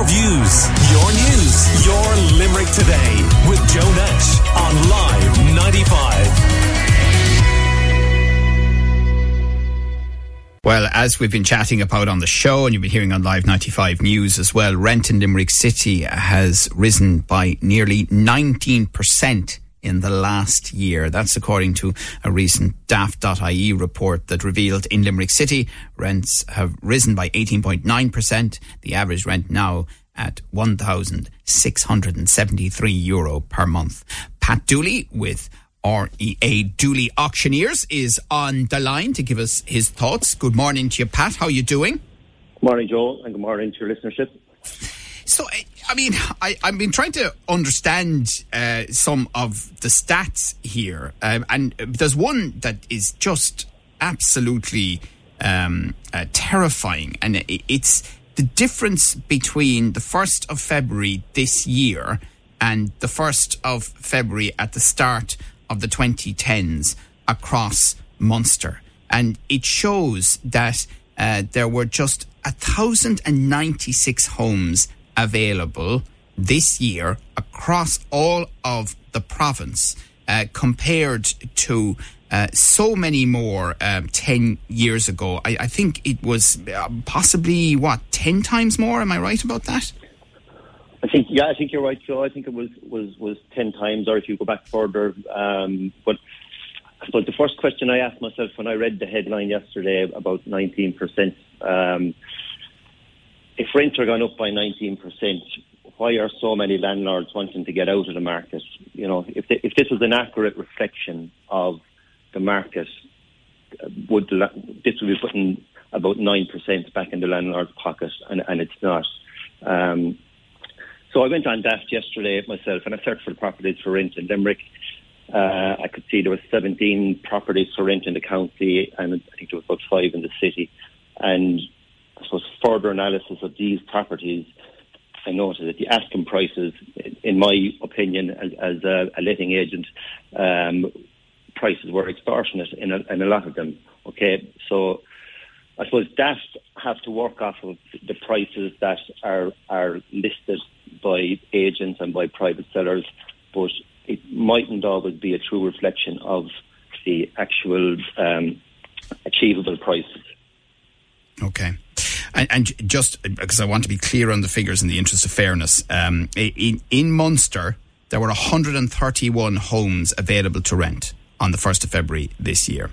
your views, your news, your Limerick today with Joe Nash on Live 95. Well, as we've been chatting about on the show, and you've been hearing on Live 95 News as well, rent in Limerick City has risen by nearly 19% in the last year. That's according to a recent daft.ie report that revealed in Limerick City, rents have risen by 18.9%. The average rent now at 1,673 euro per month. Pat Dooley with REA Dooley Auctioneers is on the line to give us his thoughts. Good morning to you, Pat. How are you doing? Good morning, Joel, and good morning to your listenership. So, I mean, I, I've been trying to understand uh, some of the stats here, um, and there's one that is just absolutely um, uh, terrifying, and it's the difference between the 1st of February this year and the 1st of February at the start of the 2010s across Munster. And it shows that uh, there were just 1,096 homes available this year across all of the province uh, compared to uh, so many more um, 10 years ago. I, I think it was uh, possibly, what, 10 times more? Am I right about that? I think, yeah, I think you're right, Joe. I think it was, was, was 10 times, or if you go back further. Um, but the first question I asked myself when I read the headline yesterday about 19%, um, if rents are gone up by 19%, why are so many landlords wanting to get out of the market? You know, if, if this was an accurate reflection of the market, would the, this would be putting about 9% back in the landlord's pocket, and, and it's not. Um, so I went on Daft yesterday myself, and I searched for properties for rent in Limerick. Uh, I could see there were 17 properties for rent in the county, and I think there was about five in the city. And I suppose further analysis of these properties, I noted that the asking prices, in my opinion, as, as a, a, letting agent, um, prices were extortionate in a, in a lot of them. Okay, so I suppose that has to work off of the prices that are are listed by agents and by private sellers, but it mightn't always be a true reflection of the actual um, achievable prices. Okay. And, and, just because I want to be clear on the figures in the interest of fairness, um, in, in Munster, there were 131 homes available to rent on the 1st of February this year,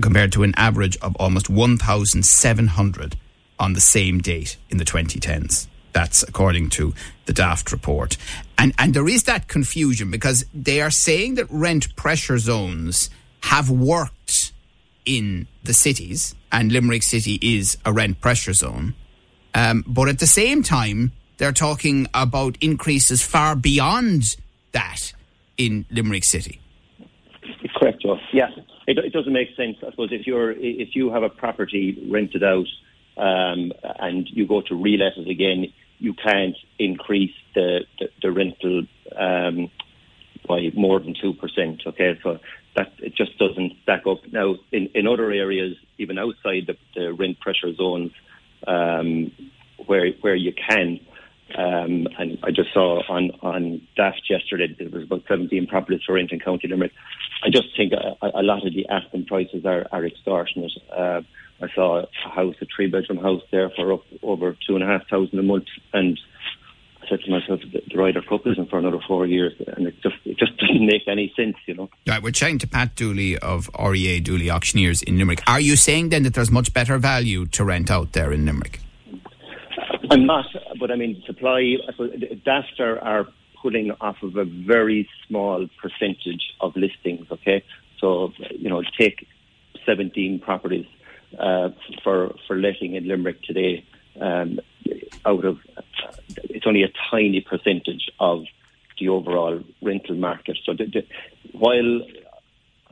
compared to an average of almost 1,700 on the same date in the 2010s. That's according to the Daft report. And, and there is that confusion because they are saying that rent pressure zones have worked in the cities, and Limerick City is a rent pressure zone. Um, but at the same time, they're talking about increases far beyond that in Limerick City. Correct, Joe. Yeah, it, it, doesn't make sense. I suppose if you're if you have a property rented out um, and you go to relet it again, you can't increase the the, the rental um, by more than two percent. Okay, so that it just doesn't stack up. Now, in, in other areas, even outside the, the rent pressure zones, um, where where you can, um, and I just saw on on Daft yesterday there was about 17 properties for rent in County Limerick. I just think a, a lot of the asking prices are, are extortionate. Uh, I saw a house, a three bedroom house there for up over two and a half thousand a month, and said to myself, the, Ryder Cup isn't for another four years, and it just it just doesn't make any sense, you know. Right, we're chatting to Pat Dooley of REA Dooley Auctioneers in Limerick. Are you saying then that there's much better value to rent out there in Limerick? I'm not, but I mean, supply. Daft are, are putting off of a very small percentage of listings. Okay, so you know, take 17 properties uh, for for letting in Limerick today. Um, out of it's only a tiny percentage of the overall rental market. So the, the, while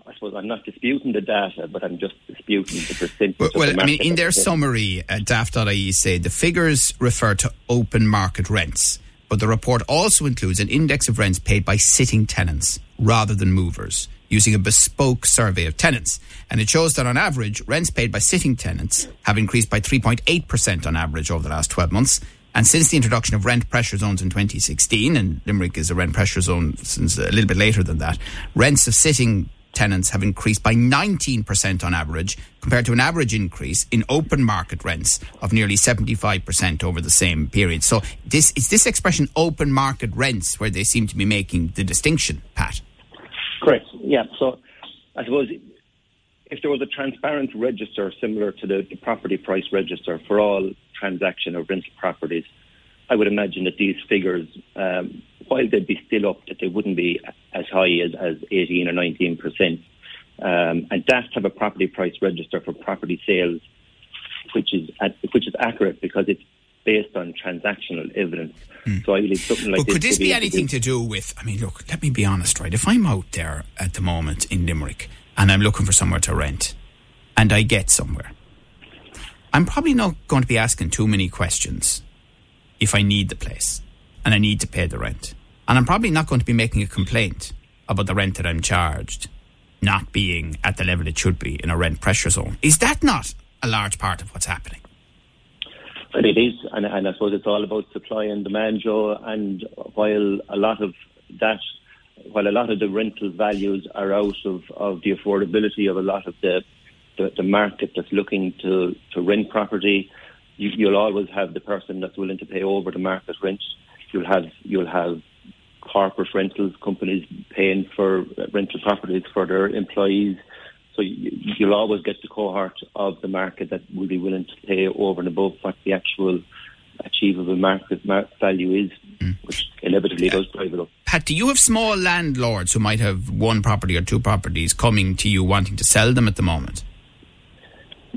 I suppose I'm not disputing the data, but I'm just disputing the percentage. Well, well the I mean, in their summary, uh, Daft.ie say the figures refer to open market rents, but the report also includes an index of rents paid by sitting tenants rather than movers using a bespoke survey of tenants. And it shows that on average, rents paid by sitting tenants have increased by 3.8% on average over the last 12 months, And since the introduction of rent pressure zones in 2016, and Limerick is a rent pressure zone since a little bit later than that, rents of sitting tenants have increased by 19% on average, compared to an average increase in open market rents of nearly 75% over the same period. So, this is this expression open market rents where they seem to be making the distinction, Pat? Correct. Yeah. So, I suppose if there was a transparent register similar to the, the property price register for all transaction of rental properties, I would imagine that these figures, um, while they'd be still up, that they wouldn't be as high as, as 18 or 19 percent. Um, and that have a property price register for property sales, which is at, which is accurate because it's based on transactional evidence. Mm. So I believe something like but this. Could this be anything to do with? I mean, look, let me be honest, right? If I'm out there at the moment in Limerick and I'm looking for somewhere to rent, and I get somewhere, I'm probably not going to be asking too many questions if I need the place and I need to pay the rent. And I'm probably not going to be making a complaint about the rent that I'm charged not being at the level it should be in a rent pressure zone. Is that not a large part of what's happening? But it is, and, and I suppose it's all about supply and demand, Joe. And while a lot of that, while a lot of the rental values are out of, of the affordability of a lot of the, the, the market that's looking to, to rent property, you, you'll always have the person that's willing to pay over the market rent. You'll have you'll have corporate rentals companies paying for rental properties for their employees. So you, will always get the cohort of the market that will be willing to pay over and above what the actual achievable market value is, mm. which inevitably does drive it up. Pat, do you have small landlords who might have one property or two properties coming to you wanting to sell them at the moment?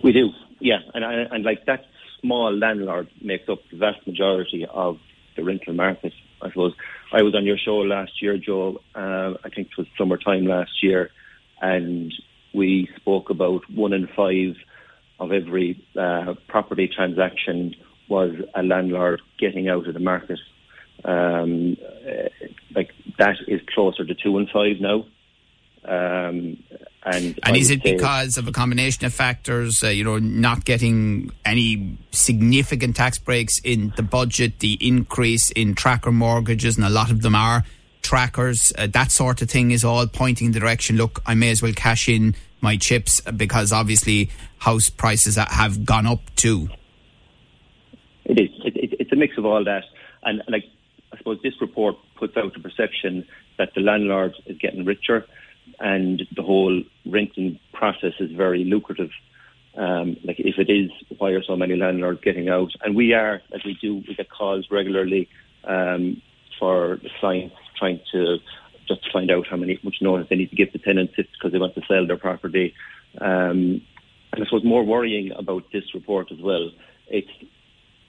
We do, yeah, and and like that small landlord makes up the vast majority of the rental market. I suppose I was on your show last year, Joe. Uh, I think it was summertime last year, and we spoke about one in five of every uh, property transaction was a landlord getting out of the market. Um, uh, like that is closer to two in five now. Um, and, and is it because of a combination of factors? Uh, you know, not getting any significant tax breaks in the budget, the increase in tracker mortgages, and a lot of them are trackers. Uh, that sort of thing is all pointing in the direction. Look, I may as well cash in my chips because obviously house prices have gone up too. It is. It, it, it's a mix of all that, and like I suppose this report puts out the perception that the landlord is getting richer and the whole renting process is very lucrative. Um, like if it is, why are so many landlords getting out? And we are, as we do, we get calls regularly um, for the clients trying to just find out how many much notice they need to give the tenants because they want to sell their property. Um, and I suppose more worrying about this report as well, it's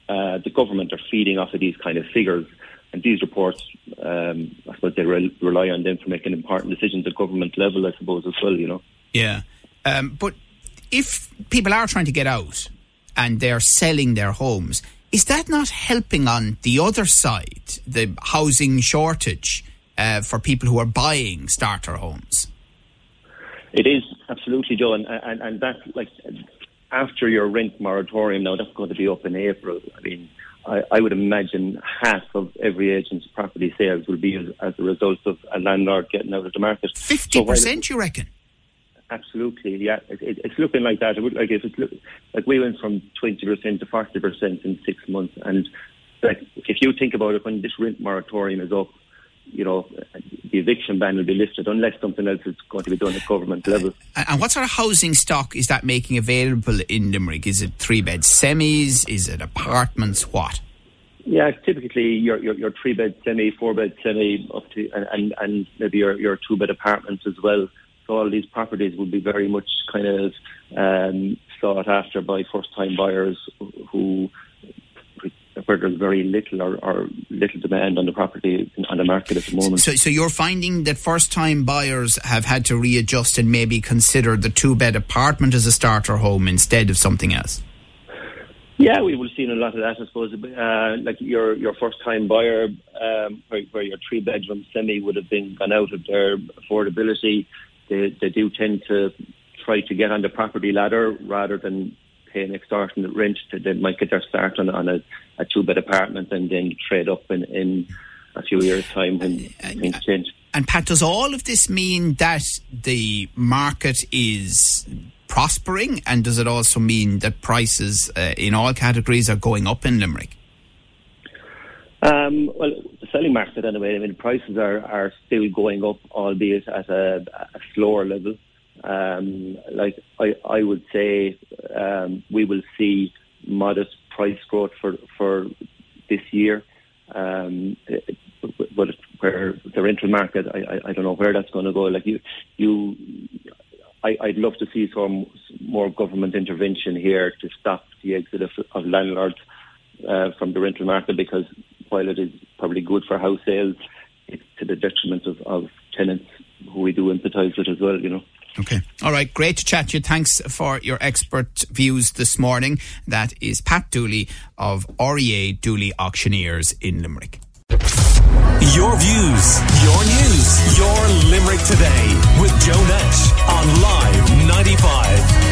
uh, the government are feeding off of these kind of figures and these reports, um, suppose they re- rely on them for making important decisions at government level, I suppose, as well, you know. Yeah. Um, but if people are trying to get out and they're selling their homes, is that not helping on the other side, the housing shortage uh, for people who are buying starter homes? It is, absolutely, Joe. And, and, and that, like, after your rent moratorium now, that's going to be up in April. I mean, I, I would imagine half of every agent's property sales will be as, as a result of a landlord getting out of the market. Fifty so percent, you reckon? Absolutely, yeah. It, it, it's looking like that. It would, like if it's look, like we went from twenty percent to forty percent in six months, and like if you think about it, when this rent moratorium is up, you know, the eviction ban will be lifted unless something else is going to be done at government level. And what sort of housing stock is that making available in Limerick? Is it three bed semis? Is it apartments? What? Yeah, typically your your, your three bed semi, four bed semi, up to and, and, and maybe your, your two bed apartments as well. So all these properties will be very much kind of um, sought after by first time buyers who where there's very little or, or, little demand on the property on the market at the moment. So, so you're finding that first-time buyers have had to readjust and maybe consider the two-bed apartment as a starter home instead of something else. Yeah, we have seen a lot of that, I suppose. Uh, like your your first-time buyer, um, where, where, your three-bedroom semi would have been gone out of their affordability, they, they do tend to try to get on the property ladder rather than pay an extortionate rent. They might get their start on, on a, a two bed apartment and then trade up in, in a few years' time when things change. And Pat, does all of this mean that the market is prospering, and does it also mean that prices uh, in all categories are going up in Limerick? Um, well, the selling market anyway. I mean, prices are, are still going up, albeit at a, a slower level. Um, like I, I would say, um, we will see modest price growth for for this year. Um, but where the rental market, I, I, I don't know where that's going to go. Like you, you, I, I'd love to see some more government intervention here to stop the exit of, of landlords uh, from the rental market because while it is probably good for house sales, it's to the detriment of, of tenants who we do empathise with as well, you know. Okay. All right. Great to chat to you. Thanks for your expert views this morning. That is Pat Dooley of REA Dooley Auctioneers in Limerick. Your views, your news, your Limerick today with Joe Nash on Live 95.